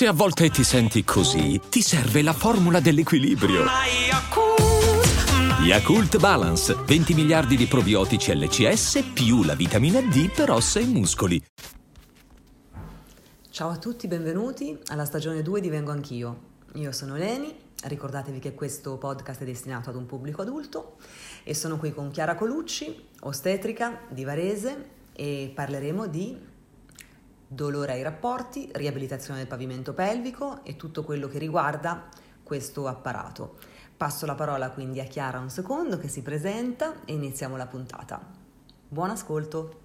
Se a volte ti senti così, ti serve la formula dell'equilibrio. Yakult Balance, 20 miliardi di probiotici LCS più la vitamina D per ossa e muscoli. Ciao a tutti, benvenuti alla stagione 2 di Vengo Anch'io. Io sono Leni, ricordatevi che questo podcast è destinato ad un pubblico adulto e sono qui con Chiara Colucci, ostetrica di Varese e parleremo di dolore ai rapporti, riabilitazione del pavimento pelvico e tutto quello che riguarda questo apparato. Passo la parola quindi a Chiara un secondo che si presenta e iniziamo la puntata. Buon ascolto!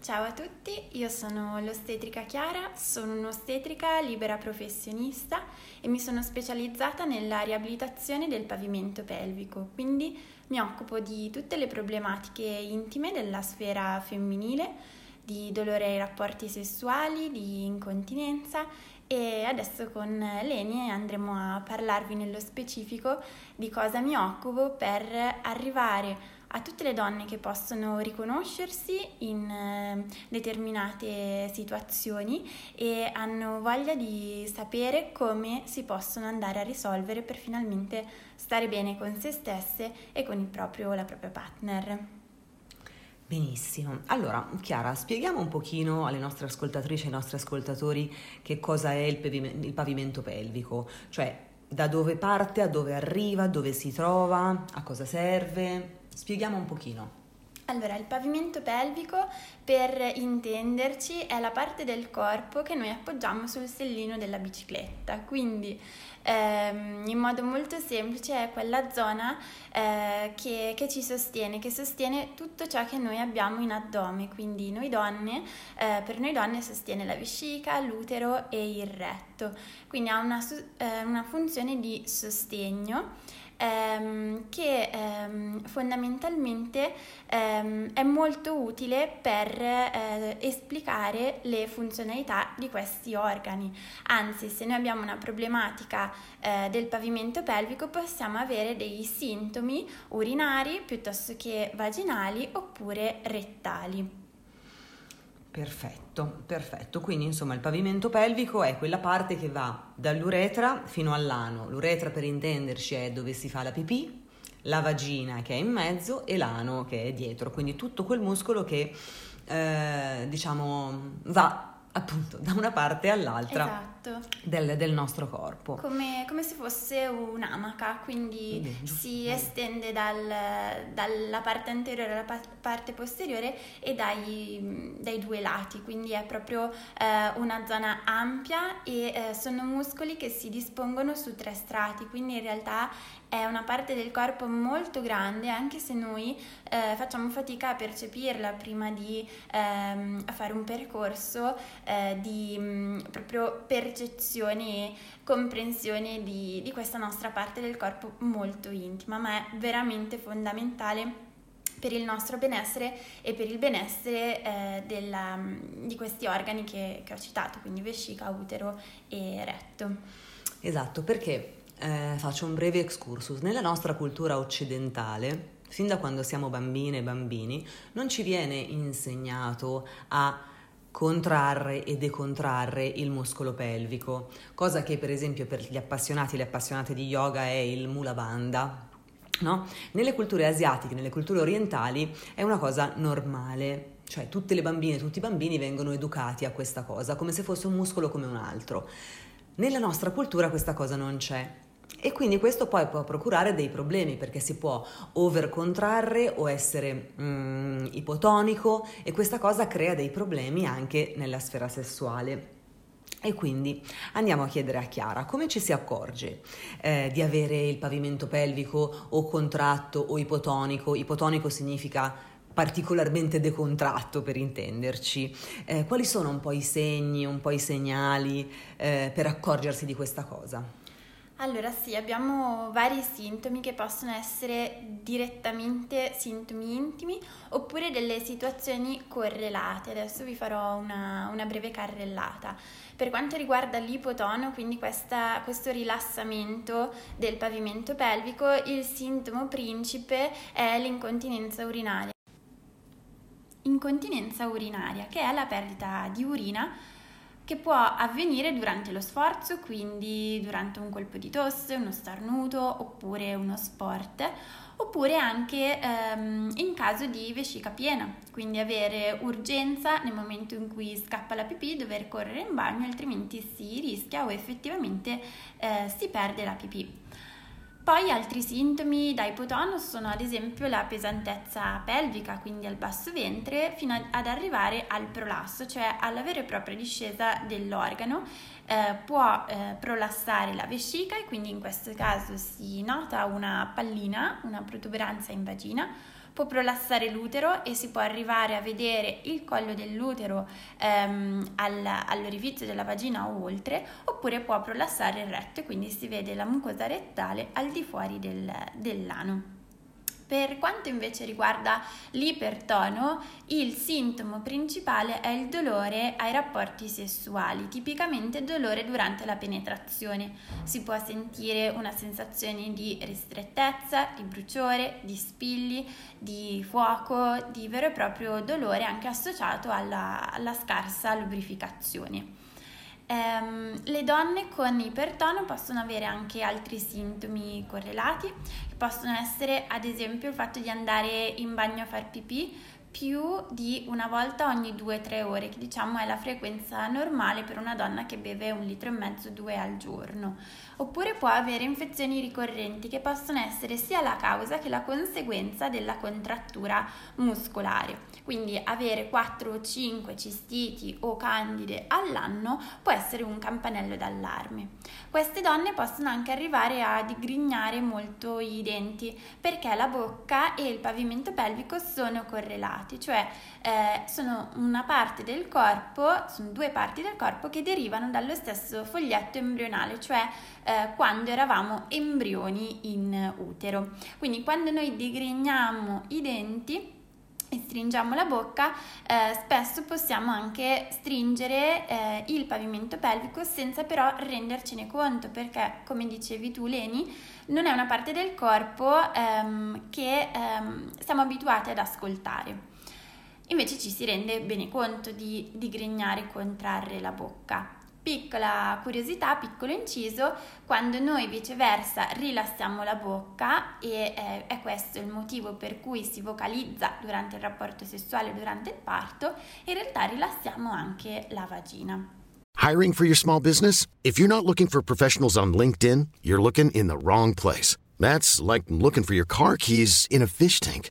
Ciao a tutti, io sono l'ostetrica Chiara, sono un'ostetrica libera professionista e mi sono specializzata nella riabilitazione del pavimento pelvico, quindi mi occupo di tutte le problematiche intime della sfera femminile, di dolore ai rapporti sessuali, di incontinenza e adesso con Leni andremo a parlarvi nello specifico di cosa mi occupo per arrivare a tutte le donne che possono riconoscersi in eh, determinate situazioni e hanno voglia di sapere come si possono andare a risolvere per finalmente stare bene con se stesse e con proprio, la propria partner. Benissimo, allora Chiara, spieghiamo un pochino alle nostre ascoltatrici e ai nostri ascoltatori che cosa è il, pavimento, il pavimento pelvico, cioè da dove parte, a dove arriva, dove si trova, a cosa serve. Spieghiamo un pochino. Allora, il pavimento pelvico, per intenderci, è la parte del corpo che noi appoggiamo sul sellino della bicicletta, quindi ehm, in modo molto semplice è quella zona eh, che, che, ci sostiene, che sostiene tutto ciò che noi abbiamo in addome, quindi noi donne, eh, per noi donne sostiene la vescica, l'utero e il retto, quindi ha una, eh, una funzione di sostegno ehm, che ehm, fondamentalmente ehm, è molto utile per eh, esplicare le funzionalità di questi organi. Anzi, se noi abbiamo una problematica eh, del pavimento pelvico possiamo avere dei sintomi urinari piuttosto che vaginali oppure rettali. Perfetto, perfetto. Quindi insomma il pavimento pelvico è quella parte che va dall'uretra fino all'ano. L'uretra per intenderci è dove si fa la pipì, la vagina che è in mezzo e l'ano che è dietro. Quindi tutto quel muscolo che eh, diciamo va appunto da una parte all'altra esatto. Del, del, nostro corpo. Come, come, se fosse un'amaca, quindi Bene, si estende dal, dalla parte anteriore alla parte posteriore e dai, dai due lati, quindi è proprio eh, una zona ampia e eh, sono muscoli che si dispongono su tre strati, quindi in realtà è una parte del corpo molto grande, anche se noi eh, facciamo fatica a percepirla prima di ehm, fare un percorso eh, di mh, mm, proprio percezione e comprensione di, di questa nostra parte del corpo molto intima, ma è veramente fondamentale per il nostro benessere e per il benessere eh, della, mm, di questi organi che, che ho citato, quindi vescica, utero e retto. Esatto, perché eh, faccio un breve excursus. Nella nostra cultura occidentale, fin da quando siamo bambine e bambini, non ci viene insegnato a contrarre e decontrarre il muscolo pelvico, cosa che per esempio per gli appassionati e le appassionate di yoga è il mula bandha. No? Nelle culture asiatiche, nelle culture orientali è una cosa normale, cioè tutte le bambine, tutti i bambini vengono educati a questa cosa, come se fosse un muscolo come un altro. Nella nostra cultura questa cosa non c'è. E quindi questo poi può procurare dei problemi perché si può overcontrarre o essere mm, ipotonico e questa cosa crea dei problemi anche nella sfera sessuale. E quindi andiamo a chiedere a Chiara come ci si accorge eh, di avere il pavimento pelvico o contratto o ipotonico. Ipotonico significa particolarmente decontratto per intenderci. Eh, quali sono un po' i segni, un po' i segnali eh, per accorgersi di questa cosa? Allora sì, abbiamo vari sintomi che possono essere direttamente sintomi intimi oppure delle situazioni correlate. Adesso vi farò una, una breve carrellata. Per quanto riguarda l'ipotono, quindi questa, questo rilassamento del pavimento pelvico, il sintomo principe è l'incontinenza urinaria. Incontinenza urinaria, che è la perdita di urina che può avvenire durante lo sforzo, quindi durante un colpo di tosse, uno starnuto oppure uno sport, oppure anche ehm, in caso di vescica piena, quindi avere urgenza nel momento in cui scappa la pipì, dover correre in bagno, altrimenti si rischia o effettivamente eh, si perde la pipì. Poi altri sintomi da ipotono sono ad esempio la pesantezza pelvica, quindi al basso ventre, fino ad arrivare al prolasso, cioè alla vera e propria discesa dell'organo. Eh, può eh, prolassare la vescica e quindi in questo caso si nota una pallina, una protuberanza in vagina può prolassare l'utero e si può arrivare a vedere il collo dell'utero ehm, all, all'orifizio della vagina o oltre, oppure può prolassare il retto e quindi si vede la mucosa rettale al di fuori del, dell'ano. Per quanto invece riguarda l'ipertono, il sintomo principale è il dolore ai rapporti sessuali, tipicamente dolore durante la penetrazione. Si può sentire una sensazione di ristrettezza, di bruciore, di spilli, di fuoco, di vero e proprio dolore anche associato alla, alla scarsa lubrificazione. Um, le donne con ipertono possono avere anche altri sintomi correlati, possono essere ad esempio il fatto di andare in bagno a far pipì più di una volta ogni 2-3 ore, che diciamo è la frequenza normale per una donna che beve un litro e mezzo, due al giorno oppure può avere infezioni ricorrenti che possono essere sia la causa che la conseguenza della contrattura muscolare. Quindi avere 4 o 5 cistiti o candide all'anno può essere un campanello d'allarme. Queste donne possono anche arrivare a digrignare molto i denti perché la bocca e il pavimento pelvico sono correlati, cioè eh, sono una parte del corpo, sono due parti del corpo che derivano dallo stesso foglietto embrionale, cioè eh, quando eravamo embrioni in utero. Quindi quando noi digrigniamo i denti e stringiamo la bocca, eh, spesso possiamo anche stringere eh, il pavimento pelvico senza però rendercene conto perché, come dicevi tu Leni, non è una parte del corpo ehm, che ehm, siamo abituati ad ascoltare. Invece ci si rende bene conto di digrignare e contrarre la bocca. Piccola curiosità, piccolo inciso, quando noi viceversa rilassiamo la bocca e eh, è questo il motivo per cui si vocalizza durante il rapporto sessuale, durante il parto, in realtà rilassiamo anche la vagina. Hiring for your small business? If you're not looking for professionals on LinkedIn, you're looking in the wrong place. That's like looking for your car keys in a fish tank.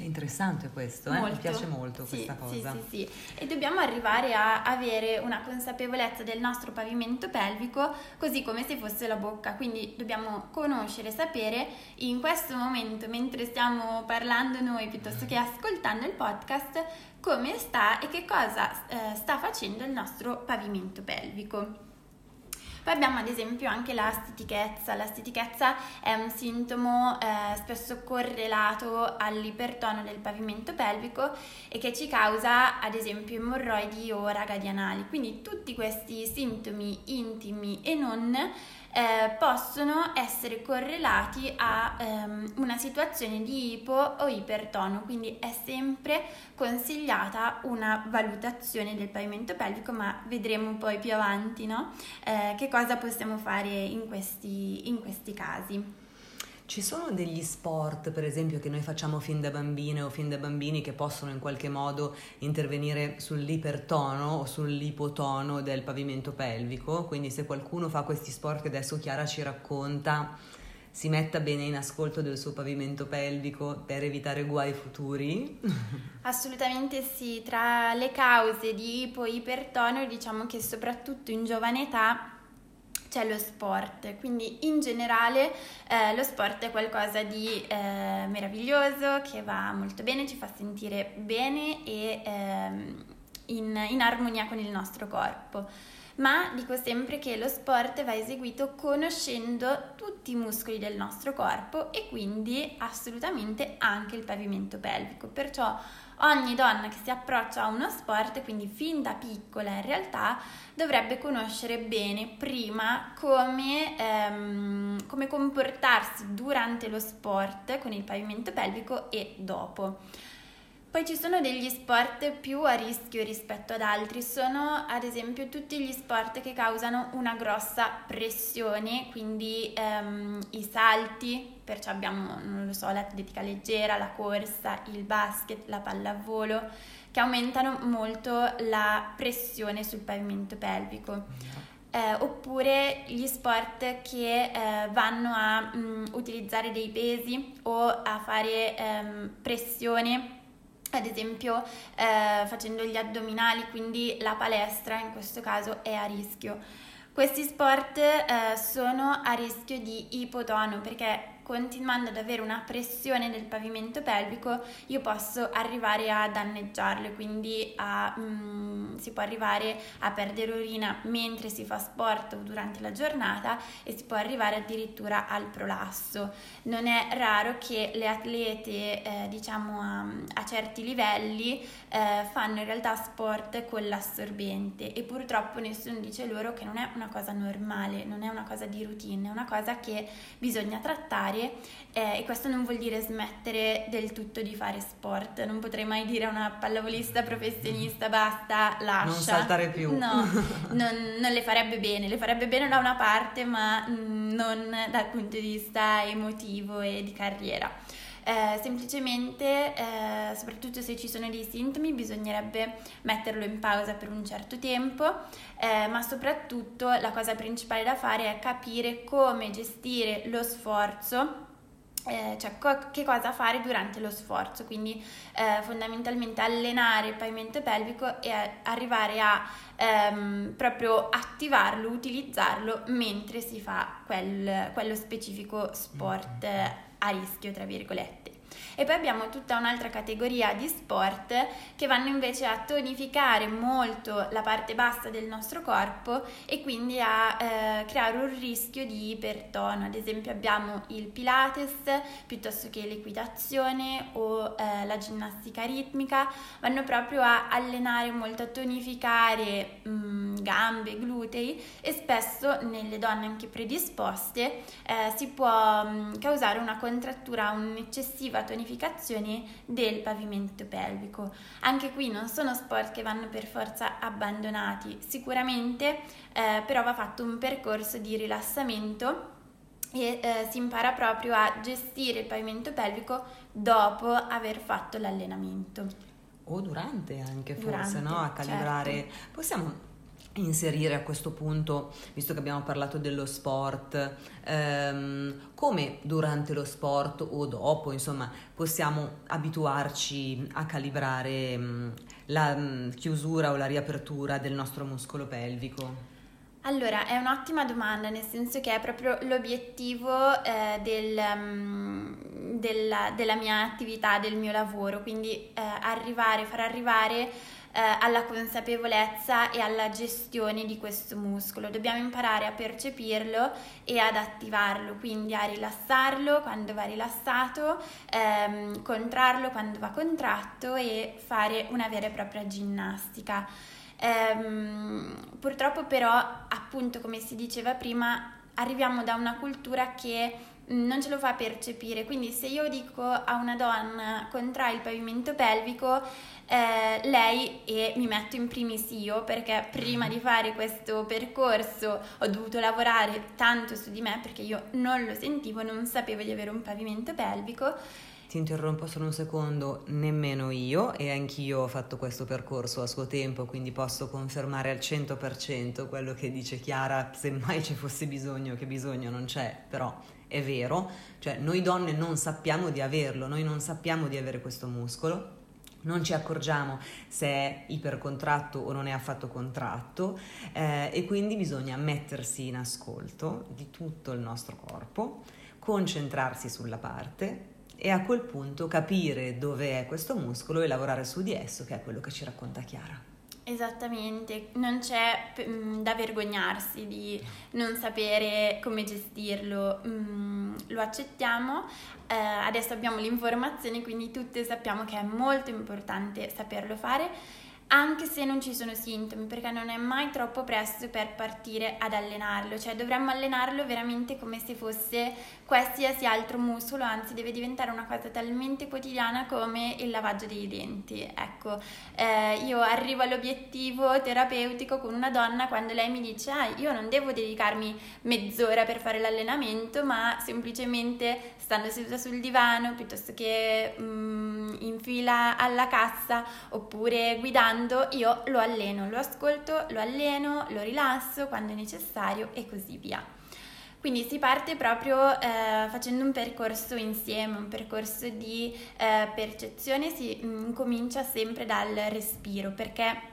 Che interessante questo, eh? mi piace molto sì, questa cosa. Sì, sì, sì, e dobbiamo arrivare a avere una consapevolezza del nostro pavimento pelvico così come se fosse la bocca, quindi dobbiamo conoscere, sapere in questo momento, mentre stiamo parlando noi piuttosto che ascoltando il podcast, come sta e che cosa eh, sta facendo il nostro pavimento pelvico. Poi abbiamo ad esempio anche la stitichezza. La stitichezza è un sintomo eh, spesso correlato all'ipertono del pavimento pelvico e che ci causa ad esempio emorroidi o ragadianali. Quindi tutti questi sintomi intimi e non eh, possono essere correlati a ehm, una situazione di ipo o ipertono, quindi è sempre consigliata una valutazione del pavimento pelvico, ma vedremo poi più avanti no? eh, che cosa possiamo fare in questi, in questi casi. Ci sono degli sport, per esempio, che noi facciamo fin da bambine o fin da bambini che possono in qualche modo intervenire sull'ipertono o sull'ipotono del pavimento pelvico? Quindi se qualcuno fa questi sport che adesso Chiara ci racconta, si metta bene in ascolto del suo pavimento pelvico per evitare guai futuri? Assolutamente sì, tra le cause di ipo-ipertono diciamo che soprattutto in giovane età c'è lo sport, quindi in generale eh, lo sport è qualcosa di eh, meraviglioso che va molto bene, ci fa sentire bene e ehm, in, in armonia con il nostro corpo ma dico sempre che lo sport va eseguito conoscendo tutti i muscoli del nostro corpo e quindi assolutamente anche il pavimento pelvico. Perciò ogni donna che si approccia a uno sport, quindi fin da piccola in realtà, dovrebbe conoscere bene prima come, ehm, come comportarsi durante lo sport con il pavimento pelvico e dopo. Poi ci sono degli sport più a rischio rispetto ad altri, sono ad esempio tutti gli sport che causano una grossa pressione, quindi ehm, i salti, perciò abbiamo, non lo so, l'atletica leggera, la corsa, il basket, la pallavolo, che aumentano molto la pressione sul pavimento pelvico. Eh, oppure gli sport che eh, vanno a mh, mm, utilizzare dei pesi o a fare ehm, pressione ad esempio eh, facendo gli addominali, quindi la palestra in questo caso è a rischio. Questi sport eh, sono a rischio di ipotono perché continuando ad avere una pressione del pavimento pelvico, io posso arrivare a danneggiarlo, quindi a, mm, si può arrivare a perdere urina mentre si fa sport o durante la giornata e si può arrivare addirittura al prolasso. Non è raro che le atlete, eh, diciamo a, a, certi livelli, eh, fanno in realtà sport con l'assorbente e purtroppo nessuno dice loro che non è una cosa normale, non è una cosa di routine, è una cosa che bisogna trattare eh, e questo non vuol dire smettere del tutto di fare sport. Non potrei mai dire a una pallavolista professionista basta, lascia. Non saltare più. No, non, non, le farebbe bene, le farebbe bene da una parte ma mm, non dal punto di vista emotivo e di carriera. Eh, semplicemente, eh, soprattutto se ci sono dei sintomi, bisognerebbe metterlo in pausa per un certo tempo, eh, ma soprattutto la cosa principale da fare è capire come gestire lo sforzo. Eh, cioè co- che cosa fare durante lo sforzo, quindi eh, fondamentalmente allenare il pavimento pelvico e a- arrivare a ehm, proprio attivarlo, utilizzarlo mentre si fa quel, quello specifico sport a rischio, tra virgolette. E poi abbiamo tutta un'altra categoria di sport che vanno invece a tonificare molto la parte bassa del nostro corpo e quindi a eh, creare un rischio di ipertono. Ad esempio abbiamo il Pilates piuttosto che l'equitazione o eh, la ginnastica ritmica, vanno proprio a allenare molto, a tonificare mh, mm, gambe, glutei e spesso nelle donne anche predisposte eh, si può mh, mm, causare una contrattura, un'eccessiva tonificazione modificazioni del pavimento pelvico. Anche qui non sono sport che vanno per forza abbandonati, sicuramente eh, però va fatto un percorso di rilassamento e eh, si impara proprio a gestire il pavimento pelvico dopo aver fatto l'allenamento. O durante anche forse, durante, no? A calibrare. Certo. Possiamo inserire a questo punto, visto che abbiamo parlato dello sport, ehm, come durante lo sport o dopo, insomma, possiamo abituarci a calibrare mh, mm, la mh, mm, chiusura o la riapertura del nostro muscolo pelvico? Allora, è un'ottima domanda, nel senso che è proprio l'obiettivo eh, del, um, della, della, mia attività, del mio lavoro, quindi eh, arrivare, far arrivare eh, alla consapevolezza e alla gestione di questo muscolo. Dobbiamo imparare a percepirlo e ad attivarlo, quindi a rilassarlo quando va rilassato, ehm, contrarlo quando va contratto e fare una vera e propria ginnastica. Ehm, purtroppo però, appunto, come si diceva prima, arriviamo da una cultura che non ce lo fa percepire. Quindi se io dico a una donna contrai il pavimento pelvico, eh, lei e mi metto in primis io perché prima di fare questo percorso ho dovuto lavorare tanto su di me perché io non lo sentivo, non sapevo di avere un pavimento pelvico. Ti interrompo solo un secondo, nemmeno io e anch'io ho fatto questo percorso a suo tempo, quindi posso confermare al 100% quello che dice Chiara, se mai ci fosse bisogno, che bisogno non c'è, però è vero, cioè noi donne non sappiamo di averlo, noi non sappiamo di avere questo muscolo, non ci accorgiamo se è ipercontratto o non è affatto contratto eh, e quindi bisogna mettersi in ascolto di tutto il nostro corpo, concentrarsi sulla parte e a quel punto capire dove è questo muscolo e lavorare su di esso, che è quello che ci racconta Chiara. Esattamente, non c'è mh, da vergognarsi di non sapere come gestirlo, mh, lo accettiamo, eh, adesso abbiamo l'informazione, quindi tutte sappiamo che è molto importante saperlo fare anche se non ci sono sintomi, perché non è mai troppo presto per partire ad allenarlo, cioè dovremmo allenarlo veramente come se fosse qualsiasi altro muscolo, anzi deve diventare una cosa talmente quotidiana come il lavaggio dei denti. Ecco, eh, io arrivo all'obiettivo terapeutico con una donna quando lei mi dice ah, io non devo dedicarmi mezz'ora per fare l'allenamento, ma semplicemente stando seduta sul divano piuttosto che mm, in fila alla cassa oppure guidando io lo alleno, lo ascolto, lo alleno, lo rilasso quando è necessario e così via. Quindi si parte proprio eh, facendo un percorso insieme, un percorso di eh, percezione, si mm, comincia sempre dal respiro perché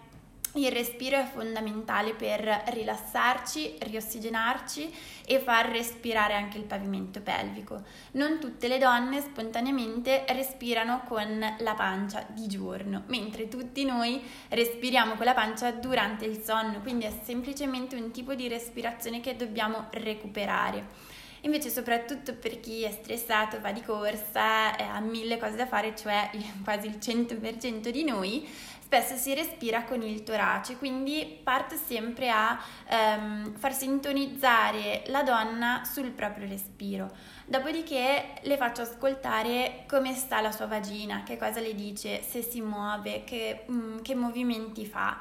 il respiro è fondamentale per rilassarci, riossigenarci e far respirare anche il pavimento pelvico. Non tutte le donne spontaneamente respirano con la pancia di giorno, mentre tutti noi respiriamo con la pancia durante il sonno, quindi è semplicemente un tipo di respirazione che dobbiamo recuperare. Invece soprattutto per chi è stressato, va di corsa, ha mille cose da fare, cioè quasi il 100% di noi, spesso si respira con il torace, quindi parte sempre a ehm, far sintonizzare la donna sul proprio respiro. Dopodiché le faccio ascoltare come sta la sua vagina, che cosa le dice, se si muove, che, mm, che movimenti fa.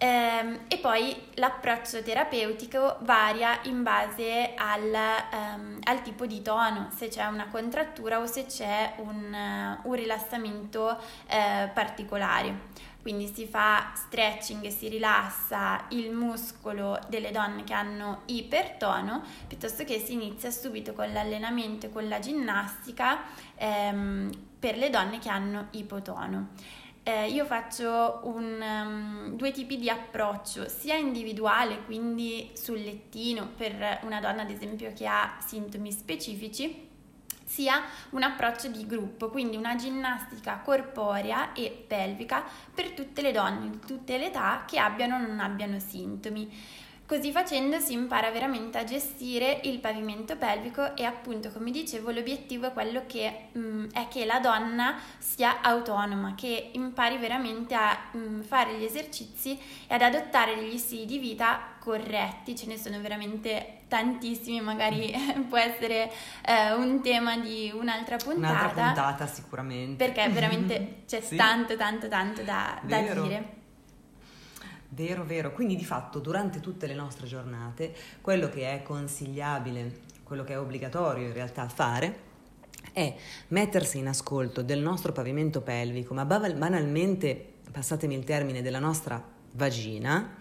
Ehm, e poi l'approccio terapeutico varia in base al, um, al, tipo di tono, se c'è una contrattura o se c'è un, uh, un rilassamento uh, particolare. Quindi si fa stretching e si rilassa il muscolo delle donne che hanno ipertono, piuttosto che si inizia subito con l'allenamento e con la ginnastica um, per le donne che hanno ipotono eh, io faccio un, um, due tipi di approccio, sia individuale, quindi sul lettino per una donna ad esempio che ha sintomi specifici, sia un approccio di gruppo, quindi una ginnastica corporea e pelvica per tutte le donne di tutte le età che abbiano o non abbiano sintomi. Così facendo si impara veramente a gestire il pavimento pelvico e appunto come dicevo l'obiettivo è quello che mh, mm, è che la donna sia autonoma, che impari veramente a mh, mm, fare gli esercizi e ad adottare degli stili di vita corretti, ce ne sono veramente tantissimi, magari può essere eh, un tema di un'altra puntata. Un'altra puntata sicuramente. Perché veramente c'è sì. tanto tanto tanto da, da dire. Vero, vero. Quindi di fatto durante tutte le nostre giornate quello che è consigliabile, quello che è obbligatorio in realtà fare è mettersi in ascolto del nostro pavimento pelvico, ma banalmente, passatemi il termine, della nostra vagina,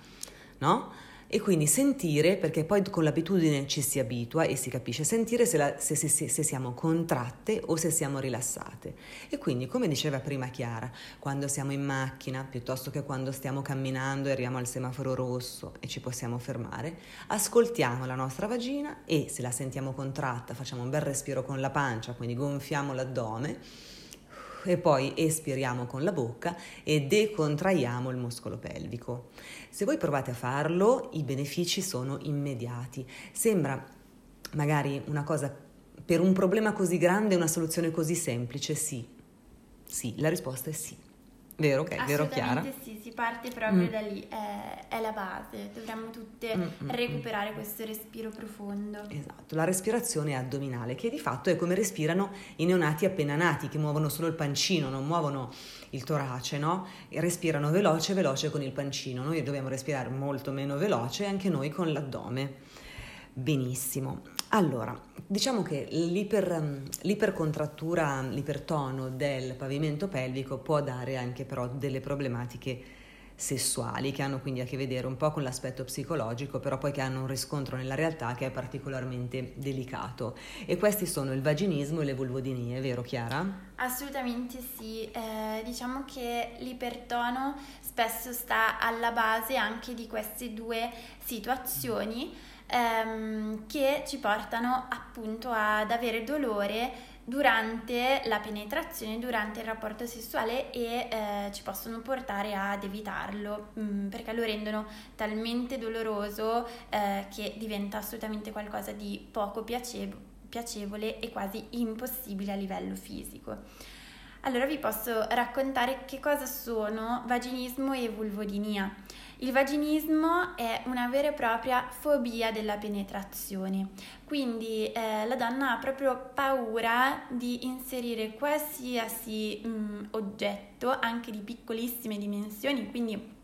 no? E quindi sentire, perché poi con l'abitudine ci si abitua e si capisce, sentire se, la, se, se, se, siamo contratte o se siamo rilassate. E quindi, come diceva prima Chiara, quando siamo in macchina, piuttosto che quando stiamo camminando e arriviamo al semaforo rosso e ci possiamo fermare, ascoltiamo la nostra vagina e se la sentiamo contratta facciamo un bel respiro con la pancia, quindi gonfiamo l'addome e poi espiriamo con la bocca e decontraiamo il muscolo pelvico. Se voi provate a farlo, i benefici sono immediati. Sembra magari una cosa per un problema così grande, una soluzione così semplice? Sì. Sì, la risposta è sì. Vero, ok, vero Chiara? sì, si parte proprio mm. da lì, è, è, la base, dovremmo tutte mm, mm, mm, recuperare questo respiro profondo. Esatto, la respirazione addominale, che di fatto è come respirano i neonati appena nati, che muovono solo il pancino, non muovono il torace, no? E respirano veloce, veloce con il pancino, noi dobbiamo respirare molto meno veloce anche noi con l'addome. Benissimo. Allora, diciamo che l'iper, l'ipercontrattura, l'ipertono del pavimento pelvico può dare anche però delle problematiche sessuali che hanno quindi a che vedere un po' con l'aspetto psicologico, però poi che hanno un riscontro nella realtà che è particolarmente delicato. E questi sono il vaginismo e le vulvodinie, vero Chiara? Assolutamente sì, eh, diciamo che l'ipertono spesso sta alla base anche di queste due situazioni ehm, che ci portano appunto ad avere dolore durante la penetrazione, durante il rapporto sessuale e eh, ci possono portare ad evitarlo mh, mm, perché lo rendono talmente doloroso eh, che diventa assolutamente qualcosa di poco piacevole, piacevole e quasi impossibile a livello fisico. Allora vi posso raccontare che cosa sono vaginismo e vulvodinia. Il vaginismo è una vera e propria fobia della penetrazione, quindi eh, la donna ha proprio paura di inserire qualsiasi mh, mm, oggetto, anche di piccolissime dimensioni, quindi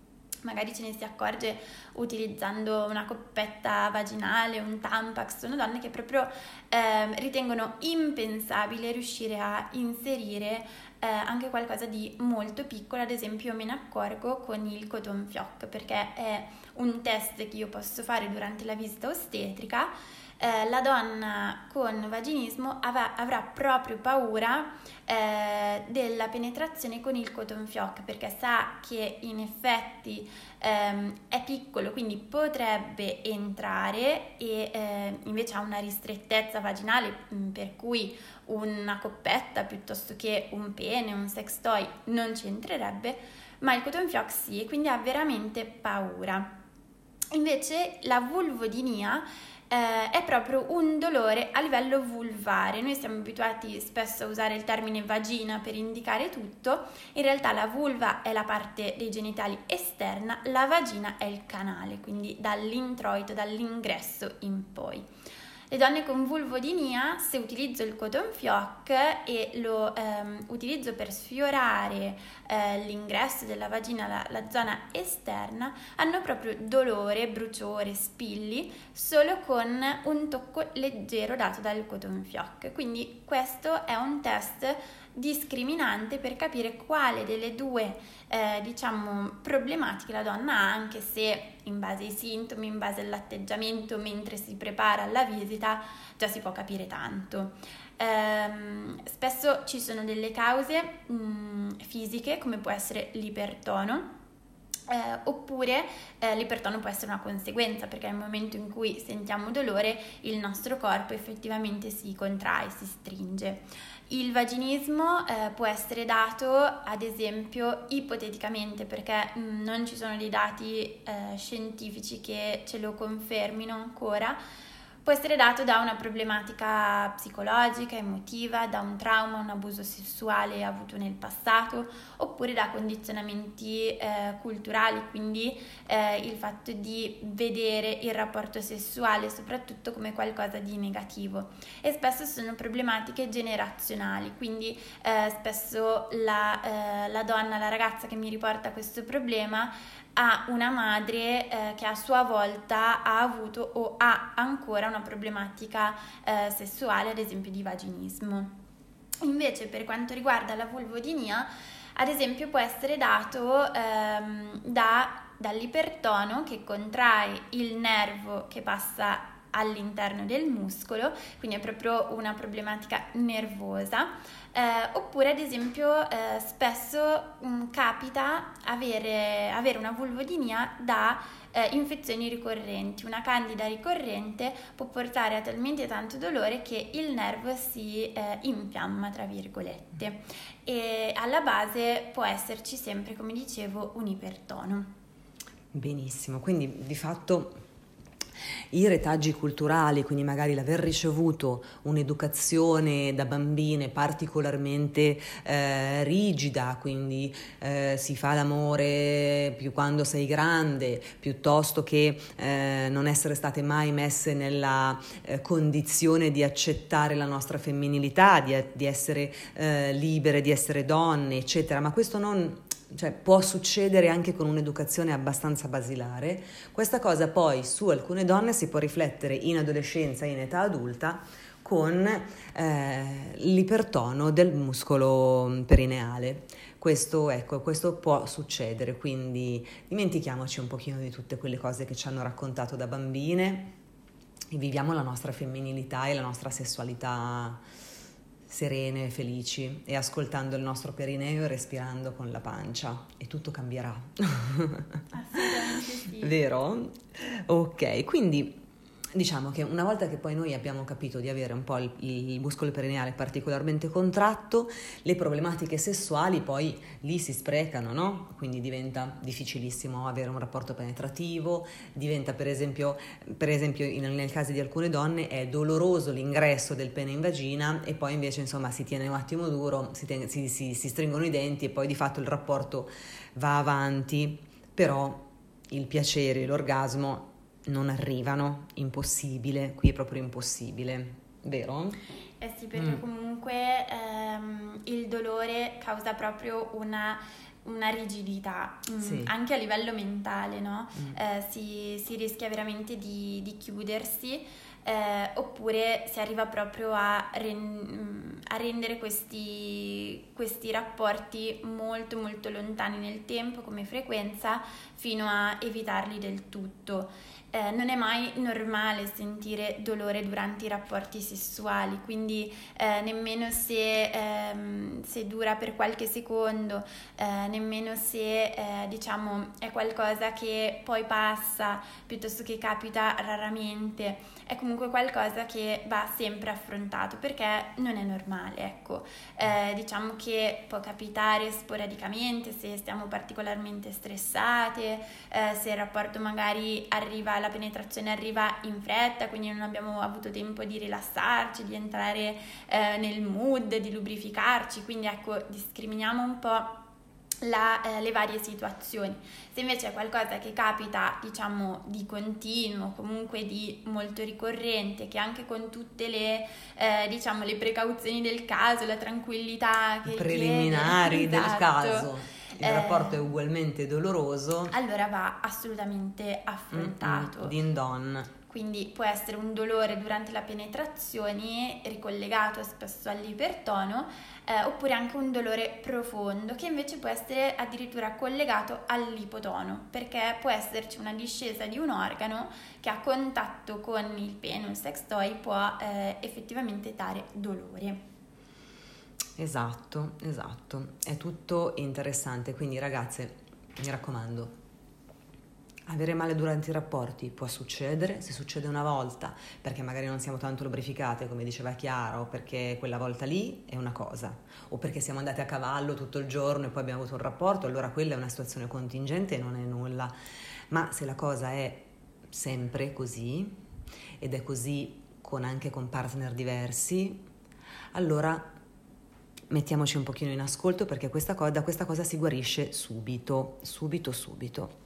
magari ce ne si accorge utilizzando una coppetta vaginale, un tampax, sono donne che proprio eh, ritengono impensabile riuscire a inserire eh, anche qualcosa di molto piccolo, ad esempio io me ne accorgo con il cotton fioc perché è un test che io posso fare durante la visita ostetrica eh, la donna con vaginismo av- avrà proprio paura eh, della penetrazione con il cotton fioc perché sa che in effetti ehm, è piccolo quindi potrebbe entrare e eh, invece ha una ristrettezza vaginale mm, per cui una coppetta piuttosto che un pene, un sex toy non ci entrerebbe ma il cotton fioc sì e quindi ha veramente paura. Invece la vulvodinia eh, è proprio un dolore a livello vulvare. Noi siamo abituati spesso a usare il termine vagina per indicare tutto, in realtà la vulva è la parte dei genitali esterna, la vagina è il canale, quindi dall'introito, dall'ingresso in poi. Le donne con vulvodinia, se utilizzo il cotton fioc e lo ehm, utilizzo per sfiorare eh, l'ingresso della vagina, la, la zona esterna, hanno proprio dolore, bruciore, spilli solo con un tocco leggero dato dal cotton fioc. Quindi questo è un test discriminante per capire quale delle due eh, diciamo problematiche la donna ha anche se in base ai sintomi, in base all'atteggiamento mentre si prepara alla visita già si può capire tanto. Ehm, spesso ci sono delle cause mh, mm, fisiche come può essere l'ipertono eh, oppure eh, l'ipertono può essere una conseguenza perché nel momento in cui sentiamo dolore il nostro corpo effettivamente si contrae, si stringe. Il vaginismo eh, può essere dato ad esempio ipoteticamente perché mh, mm, non ci sono dei dati eh, scientifici che ce lo confermino ancora Può essere dato da una problematica psicologica, emotiva, da un trauma, un abuso sessuale avuto nel passato, oppure da condizionamenti eh, culturali, quindi eh, il fatto di vedere il rapporto sessuale soprattutto come qualcosa di negativo. E spesso sono problematiche generazionali, quindi eh, spesso la, eh, la donna, la ragazza che mi riporta questo problema ha una madre eh, che a sua volta ha avuto o ha ancora una problematica eh, sessuale, ad esempio di vaginismo. Invece per quanto riguarda la vulvodinia, ad esempio può essere dato ehm, da, dall'ipertono che contrae il nervo che passa all'interno del muscolo, quindi è proprio una problematica nervosa. Eh, oppure ad esempio eh, spesso mh, mm, capita avere, avere, una vulvodinia da eh, infezioni ricorrenti. Una candida ricorrente può portare a talmente tanto dolore che il nervo si eh, infiamma, tra virgolette, e alla base può esserci sempre, come dicevo, un ipertono. Benissimo, quindi di fatto i retaggi culturali, quindi magari l'aver ricevuto un'educazione da bambine particolarmente eh, rigida, quindi eh, si fa l'amore più quando sei grande, piuttosto che eh, non essere state mai messe nella eh, condizione di accettare la nostra femminilità, di, di essere eh, libere, di essere donne, eccetera, ma questo non cioè può succedere anche con un'educazione abbastanza basilare. Questa cosa poi su alcune donne si può riflettere in adolescenza e in età adulta con eh, l'ipertono del muscolo perineale. Questo, ecco, questo può succedere, quindi dimentichiamoci un pochino di tutte quelle cose che ci hanno raccontato da bambine e viviamo la nostra femminilità e la nostra sessualità serene, felici e ascoltando il nostro perineo e respirando con la pancia e tutto cambierà. Assolutamente sì. Vero? Ok, quindi diciamo che una volta che poi noi abbiamo capito di avere un po' il, il, muscolo perineale particolarmente contratto, le problematiche sessuali poi lì si sprecano, no? Quindi diventa difficilissimo avere un rapporto penetrativo, diventa per esempio, per esempio in, nel caso di alcune donne è doloroso l'ingresso del pene in vagina e poi invece insomma si tiene un attimo duro, si, tiene, si, si, si stringono i denti e poi di fatto il rapporto va avanti, però il piacere, l'orgasmo non arrivano, impossibile, qui è proprio impossibile, vero? Eh sì, perché mm. comunque ehm, il dolore causa proprio una, una rigidità, mm, sì. anche a livello mentale, no? Mm. Eh, si, si, rischia veramente di, di chiudersi. Eh, oppure si arriva proprio a, ren- a rendere questi, questi, rapporti molto molto lontani nel tempo come frequenza fino a evitarli del tutto eh, non è mai normale sentire dolore durante i rapporti sessuali, quindi eh, nemmeno se, ehm, se, dura per qualche secondo, eh, nemmeno se eh, diciamo è qualcosa che poi passa piuttosto che capita raramente, è comunque qualcosa che va sempre affrontato perché non è normale, ecco. Eh, diciamo che può capitare sporadicamente se stiamo particolarmente stressate, eh, se il rapporto magari arriva la penetrazione arriva in fretta, quindi non abbiamo avuto tempo di rilassarci, di entrare eh, nel mood, di lubrificarci, quindi ecco, discriminiamo un po' la, eh, le varie situazioni. Se invece è qualcosa che capita, diciamo, di continuo, comunque di molto ricorrente, che anche con tutte le, eh, diciamo, le precauzioni del caso, la tranquillità che preliminari chiede, del esatto, caso il eh, rapporto è ugualmente doloroso, allora va assolutamente affrontato. Mm-mm, din don. Quindi può essere un dolore durante la penetrazione ricollegato spesso all'ipertono, eh, oppure anche un dolore profondo che invece può essere addirittura collegato all'ipotono, perché può esserci una discesa di un organo che a contatto con il pene, un sex toy, può eh, effettivamente dare dolore. Esatto, esatto, è tutto interessante, quindi ragazze, mi raccomando, avere male durante i rapporti può succedere, se succede una volta perché magari non siamo tanto lubrificate come diceva Chiara o perché quella volta lì è una cosa o perché siamo andate a cavallo tutto il giorno e poi abbiamo avuto un rapporto, allora quella è una situazione contingente e non è nulla, ma se la cosa è sempre così ed è così con, anche con partner diversi, allora mettiamoci un pochino in ascolto perché questa cosa, da questa cosa si guarisce subito, subito, subito.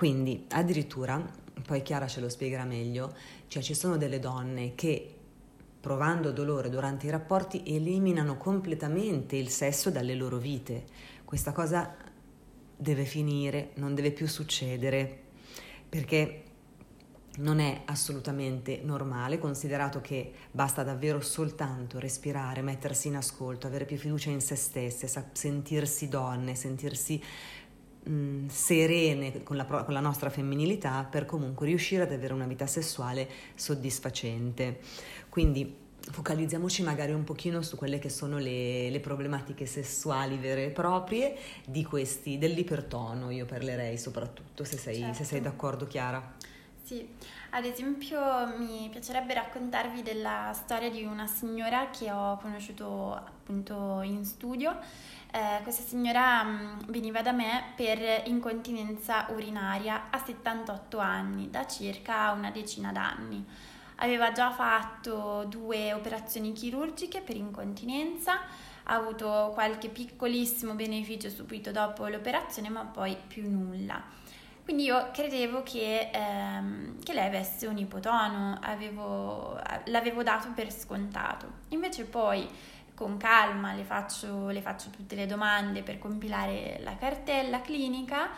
Quindi addirittura, poi Chiara ce lo spiegherà meglio, cioè ci sono delle donne che provando dolore durante i rapporti eliminano completamente il sesso dalle loro vite. Questa cosa deve finire, non deve più succedere, perché non è assolutamente normale, considerato che basta davvero soltanto respirare, mettersi in ascolto, avere più fiducia in se stesse, sentirsi donne, sentirsi mh, serene con la, con la nostra femminilità per comunque riuscire ad avere una vita sessuale soddisfacente. Quindi focalizziamoci magari un pochino su quelle che sono le, le, problematiche sessuali vere e proprie di questi, dell'ipertono, io parlerei soprattutto, se sei, certo. se sei d'accordo Chiara. Sì, ad esempio mi piacerebbe raccontarvi della storia di una signora che ho conosciuto appunto in studio. Eh, questa signora mm, veniva da me per incontinenza urinaria a 78 anni, da circa una decina d'anni. Aveva già fatto due operazioni chirurgiche per incontinenza, ha avuto qualche piccolissimo beneficio subito dopo l'operazione, ma poi più nulla. Quindi io credevo che, ehm, che lei avesse un ipotono, avevo, l'avevo dato per scontato. Invece poi con calma le faccio, le faccio tutte le domande per compilare la cartella clinica.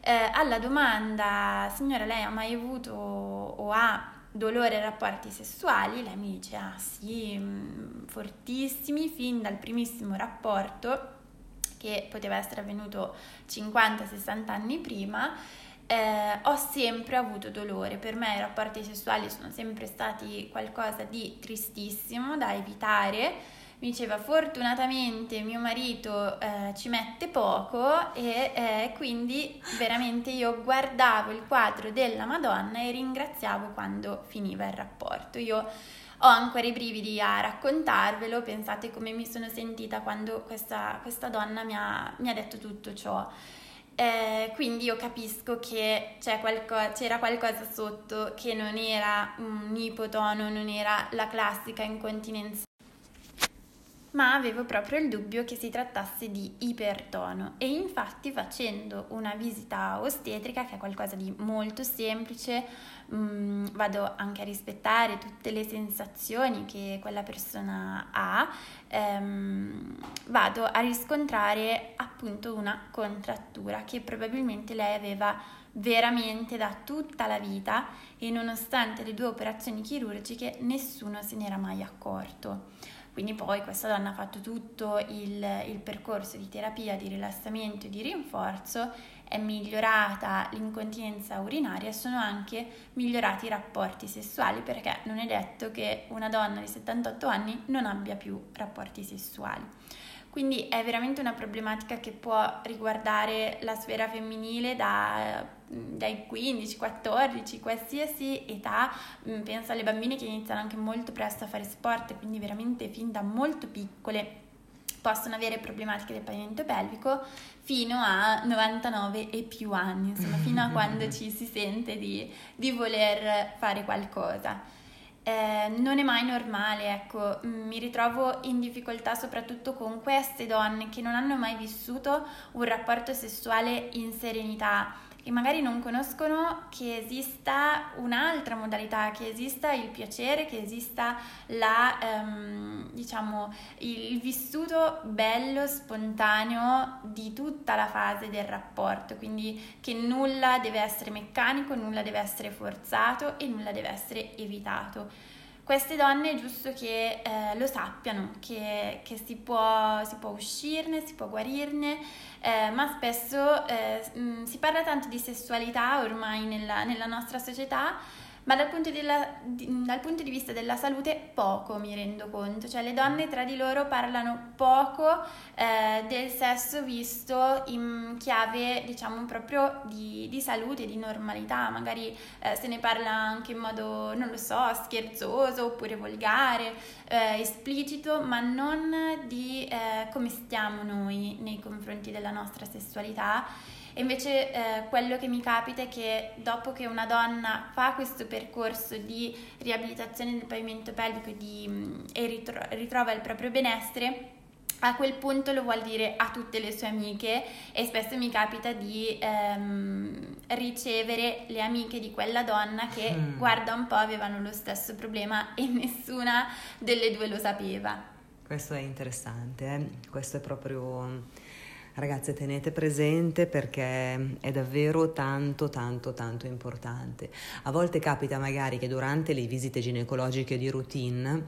Eh, alla domanda, signora, lei ha mai avuto o ha dolore ai rapporti sessuali? Lei mi dice, ah sì, mm, fortissimi, fin dal primissimo rapporto che poteva essere avvenuto 50-60 anni prima eh, ho sempre avuto dolore. Per me i rapporti sessuali sono sempre stati qualcosa di tristissimo da evitare. Mi diceva fortunatamente mio marito eh, ci mette poco e eh, quindi veramente io guardavo il quadro della Madonna e ringraziavo quando finiva il rapporto. Io ho ancora i brividi a raccontarvelo, pensate come mi sono sentita quando questa, questa donna mi ha, mi ha detto tutto ciò. Eh, quindi io capisco che qualcosa, c'era qualcosa sotto che non era un ipotono, non era la classica incontinenza ma avevo proprio il dubbio che si trattasse di ipertono e infatti facendo una visita ostetrica, che è qualcosa di molto semplice, mh, mm, vado anche a rispettare tutte le sensazioni che quella persona ha, ehm, vado a riscontrare appunto una contrattura che probabilmente lei aveva veramente da tutta la vita e nonostante le due operazioni chirurgiche nessuno se n'era mai accorto. Quindi poi questa donna ha fatto tutto il, il percorso di terapia, di rilassamento e di rinforzo, è migliorata l'incontinenza urinaria e sono anche migliorati i rapporti sessuali perché non è detto che una donna di 78 anni non abbia più rapporti sessuali. Quindi è veramente una problematica che può riguardare la sfera femminile da, dai 15, 14, qualsiasi età. Penso alle bambine che iniziano anche molto presto a fare sport, quindi veramente fin da molto piccole possono avere problematiche del pavimento pelvico fino a 99 e più anni, insomma fino a quando ci si sente di, di voler fare qualcosa eh, non è mai normale, ecco, mi ritrovo in difficoltà soprattutto con queste donne che non hanno mai vissuto un rapporto sessuale in serenità e magari non conoscono che esista un'altra modalità, che esista il piacere, che esista la, ehm, diciamo, il vissuto bello, spontaneo di tutta la fase del rapporto, quindi che nulla deve essere meccanico, nulla deve essere forzato e nulla deve essere evitato queste donne è giusto che eh, lo sappiano, che, che si, può, si, può, uscirne, si può guarirne, eh, ma spesso eh, mh, si parla tanto di sessualità ormai nella, nella nostra società ma dal punto, della, di, dal punto, di, vista della salute poco mi rendo conto, cioè le donne tra di loro parlano poco eh, del sesso visto in chiave diciamo proprio di, di salute, di normalità, magari eh, se ne parla anche in modo, non lo so, scherzoso oppure volgare, eh, esplicito, ma non di eh, come stiamo noi nei confronti della nostra sessualità e invece eh, quello che mi capita è che dopo che una donna fa questo percorso di riabilitazione del pavimento pelvico e, di, mm, e ritro- ritrova il proprio benessere, a quel punto lo vuol dire a tutte le sue amiche e spesso mi capita di ehm, ricevere le amiche di quella donna che mm. guarda un po' avevano lo stesso problema e nessuna delle due lo sapeva. Questo è interessante, eh? questo è proprio Ragazze, tenete presente perché è davvero tanto, tanto, tanto importante. A volte capita magari che durante le visite ginecologiche di routine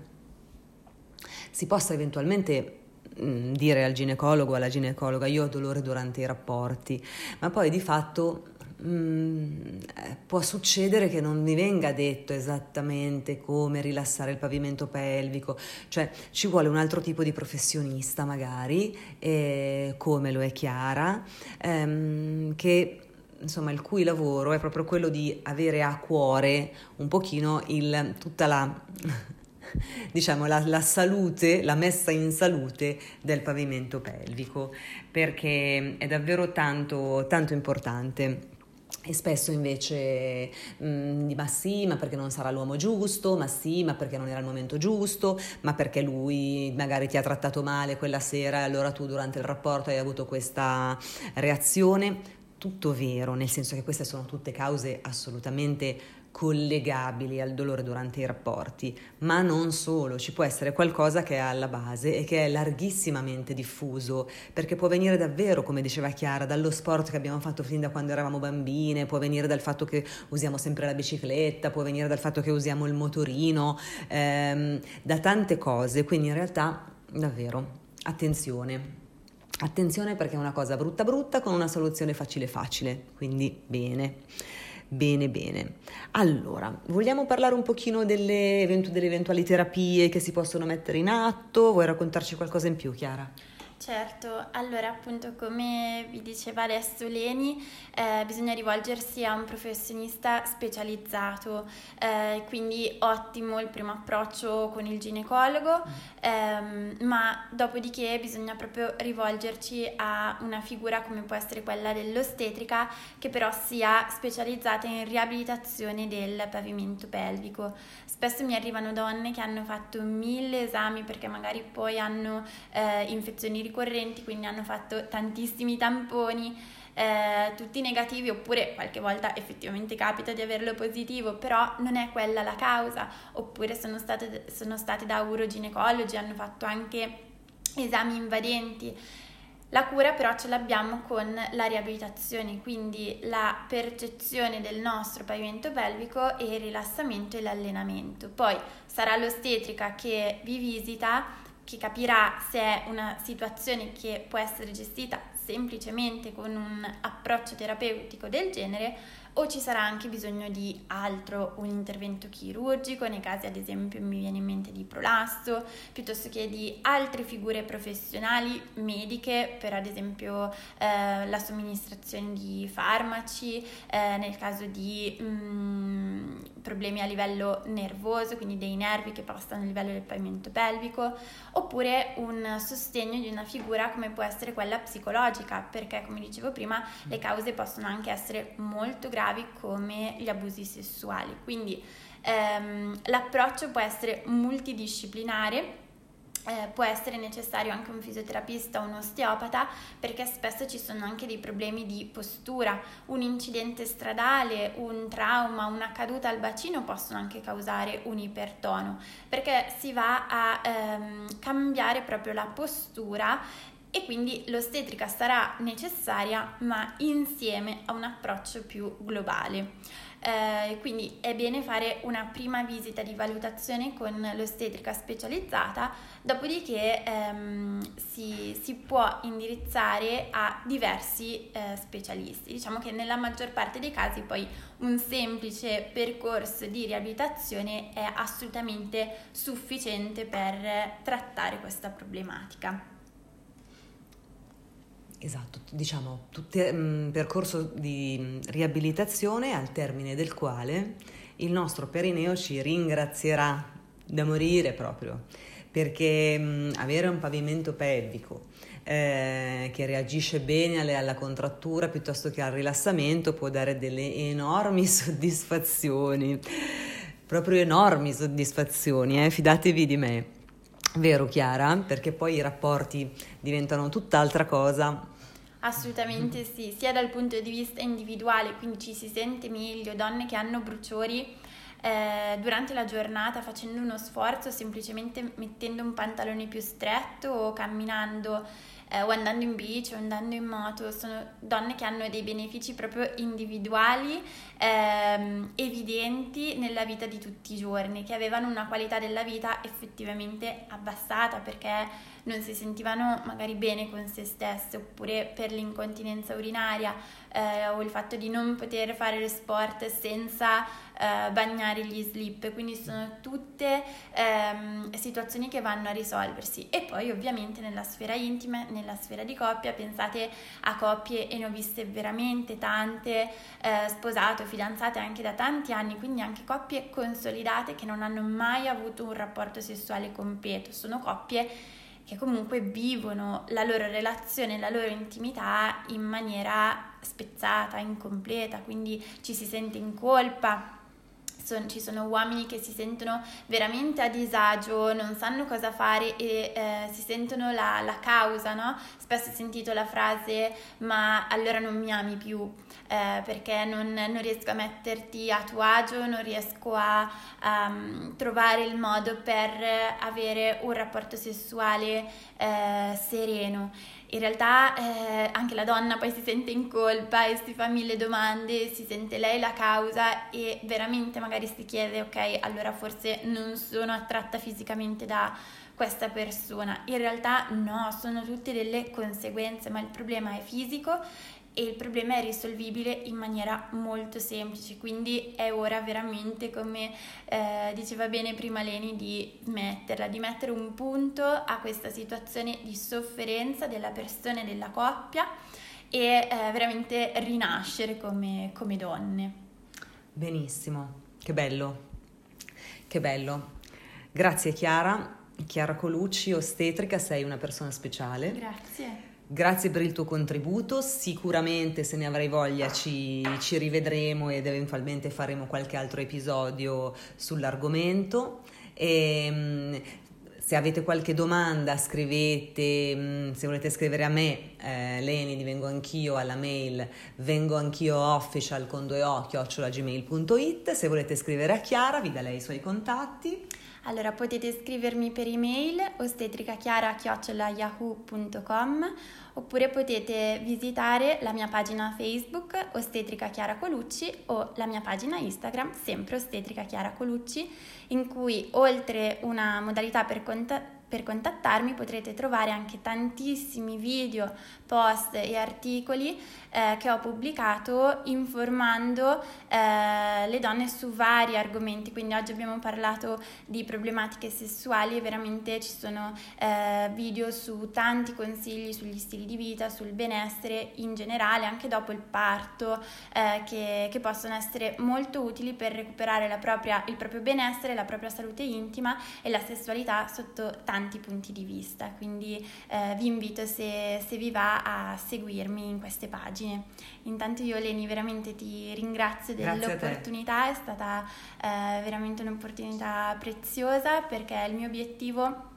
si possa eventualmente mm, dire al ginecologo o alla ginecologa io ho dolore durante i rapporti, ma poi di fatto Mm, eh, può succedere che non mi venga detto esattamente come rilassare il pavimento pelvico, cioè ci vuole un altro tipo di professionista magari, eh, come lo è Chiara, ehm, che insomma il cui lavoro è proprio quello di avere a cuore un pochino il, tutta la diciamo la, la, salute, la messa in salute del pavimento pelvico, perché è davvero tanto, tanto importante. E spesso invece mh, mm, ma sì, ma perché non sarà l'uomo giusto, ma sì, ma perché non era il momento giusto, ma perché lui magari ti ha trattato male quella sera e allora tu durante il rapporto hai avuto questa reazione. Tutto vero, nel senso che queste sono tutte cause assolutamente collegabili al dolore durante i rapporti, ma non solo, ci può essere qualcosa che è alla base e che è larghissimamente diffuso, perché può venire davvero, come diceva Chiara, dallo sport che abbiamo fatto fin da quando eravamo bambine, può venire dal fatto che usiamo sempre la bicicletta, può venire dal fatto che usiamo il motorino, ehm, da tante cose, quindi in realtà davvero attenzione. Attenzione perché è una cosa brutta brutta con una soluzione facile facile, quindi bene. Bene, bene. Allora, vogliamo parlare un pochino delle, delle eventuali terapie che si possono mettere in atto? Vuoi raccontarci qualcosa in più, Chiara? Certo, allora appunto come vi diceva adesso Leni, eh, bisogna rivolgersi a un professionista specializzato, eh, quindi ottimo il primo approccio con il ginecologo, ehm, ma dopodiché bisogna proprio rivolgerci a una figura come può essere quella dell'ostetrica che però sia specializzata in riabilitazione del pavimento pelvico. Spesso mi arrivano donne che hanno fatto mille esami perché magari poi hanno eh, infezioni ricorrenti, quindi hanno fatto tantissimi tamponi. Eh, tutti negativi oppure qualche volta effettivamente capita di averlo positivo, però non è quella la causa, oppure sono state, sono state da uroginecologi, hanno fatto anche esami invadenti. La cura però ce l'abbiamo con la riabilitazione, quindi la percezione del nostro pavimento pelvico e il rilassamento e l'allenamento. Poi sarà l'ostetrica che vi visita che capirà se è una situazione che può essere gestita semplicemente con un approccio terapeutico del genere o ci sarà anche bisogno di altro, un intervento chirurgico, nei casi ad esempio mi viene in mente di prolasso, piuttosto che di altre figure professionali mediche per ad esempio eh, la somministrazione di farmaci, eh, nel caso di mh, mm, problemi a livello nervoso, quindi dei nervi che passano a livello del pavimento pelvico, oppure un sostegno di una figura come può essere quella psicologica, perché come dicevo prima le cause possono anche essere molto gravi come gli abusi sessuali. Quindi ehm, l'approccio può essere multidisciplinare. Eh, può essere necessario anche un fisioterapista o un osteopata perché spesso ci sono anche dei problemi di postura, un incidente stradale, un trauma, una caduta al bacino possono anche causare un ipertono perché si va a ehm, cambiare proprio la postura e quindi l'ostetrica sarà necessaria ma insieme a un approccio più globale. Eh, quindi è bene fare una prima visita di valutazione con l'ostetrica specializzata, dopodiché ehm, si, si, può indirizzare a diversi eh, specialisti. Diciamo che nella maggior parte dei casi poi un semplice percorso di riabilitazione è assolutamente sufficiente per trattare questa problematica. Esatto, diciamo, un mm, percorso di mm, riabilitazione al termine del quale il nostro perineo ci ringrazierà da morire proprio, perché mh, mm, avere un pavimento pelvico eh, che reagisce bene alle, alla contrattura piuttosto che al rilassamento può dare delle enormi soddisfazioni, proprio enormi soddisfazioni, eh? fidatevi di me. Vero Chiara? Perché poi i rapporti diventano tutt'altra cosa. Assolutamente sì, sia dal punto di vista individuale, quindi ci si sente meglio, donne che hanno bruciori eh, durante la giornata facendo uno sforzo, semplicemente mettendo un pantalone più stretto o camminando eh, o andando in bici o andando in moto, sono donne che hanno dei benefici proprio individuali, ehm, evidenti nella vita di tutti i giorni, che avevano una qualità della vita effettivamente abbassata perché non si sentivano magari bene con se stesse oppure per l'incontinenza urinaria eh, o il fatto di non poter fare lo sport senza eh, bagnare gli slip, quindi sono tutte ehm, situazioni che vanno a risolversi. E poi ovviamente nella sfera intima, nella sfera di coppia, pensate a coppie e ne ho viste veramente tante eh, sposate fidanzate anche da tanti anni, quindi anche coppie consolidate che non hanno mai avuto un rapporto sessuale completo, sono coppie che comunque vivono la loro relazione, la loro intimità in maniera spezzata, incompleta, quindi ci si sente in colpa son, ci sono uomini che si sentono veramente a disagio, non sanno cosa fare e eh, si sentono la, la, causa, no? Spesso ho sentito la frase ma allora non mi ami più eh, perché non, non, riesco a metterti a tuo agio, non riesco a um, trovare il modo per avere un rapporto sessuale eh, sereno in realtà eh, anche la donna poi si sente in colpa e si fa mille domande, si sente lei la causa e veramente magari si chiede ok, allora forse non sono attratta fisicamente da questa persona. In realtà no, sono tutte delle conseguenze, ma il problema è fisico e il problema è risolvibile in maniera molto semplice, quindi è ora veramente, come eh, diceva bene prima Leni, di metterla, di mettere un punto a questa situazione di sofferenza della persona e della coppia e eh, veramente rinascere come, come donne. Benissimo, che bello, che bello. Grazie Chiara, Chiara Colucci, ostetrica, sei una persona speciale. Grazie. Grazie per il tuo contributo, sicuramente se ne avrai voglia ci, ci, rivedremo ed eventualmente faremo qualche altro episodio sull'argomento. E, ehm, se avete qualche domanda scrivete, mm, se volete scrivere a me, eh, Leni, divengo anch'io alla mail vengo anch'io official con due o chiocciolagmail.it, se volete scrivere a Chiara vi da lei i suoi contatti. Allora potete scrivermi per email ostetricachiara.yahoo.com oppure potete visitare la mia pagina Facebook Ostetrica Chiara Colucci o la mia pagina Instagram sempre Ostetrica Chiara Colucci in cui oltre una modalità per contattare per contattarmi potrete trovare anche tantissimi video, post e articoli eh, che ho pubblicato informando eh, le donne su vari argomenti. Quindi oggi abbiamo parlato di problematiche sessuali e veramente ci sono eh, video su tanti consigli sugli stili di vita, sul benessere in generale, anche dopo il parto, eh, che, che, possono essere molto utili per recuperare propria, il proprio benessere, la propria salute intima e la sessualità sotto tanti tanti punti di vista, quindi eh, vi invito se, se, vi va a seguirmi in queste pagine. Intanto io Leni veramente ti ringrazio dell'opportunità, è stata eh, veramente un'opportunità preziosa perché il mio obiettivo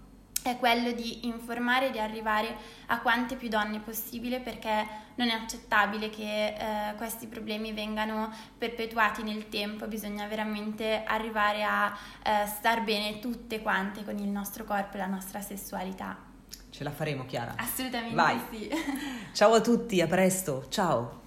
è quello di informare e di arrivare a quante più donne possibile perché non è accettabile che eh, questi problemi vengano perpetuati nel tempo, bisogna veramente arrivare a eh, star bene tutte quante con il nostro corpo e la nostra sessualità. Ce la faremo Chiara? Assolutamente Vai. sì. Ciao a tutti, a presto, ciao!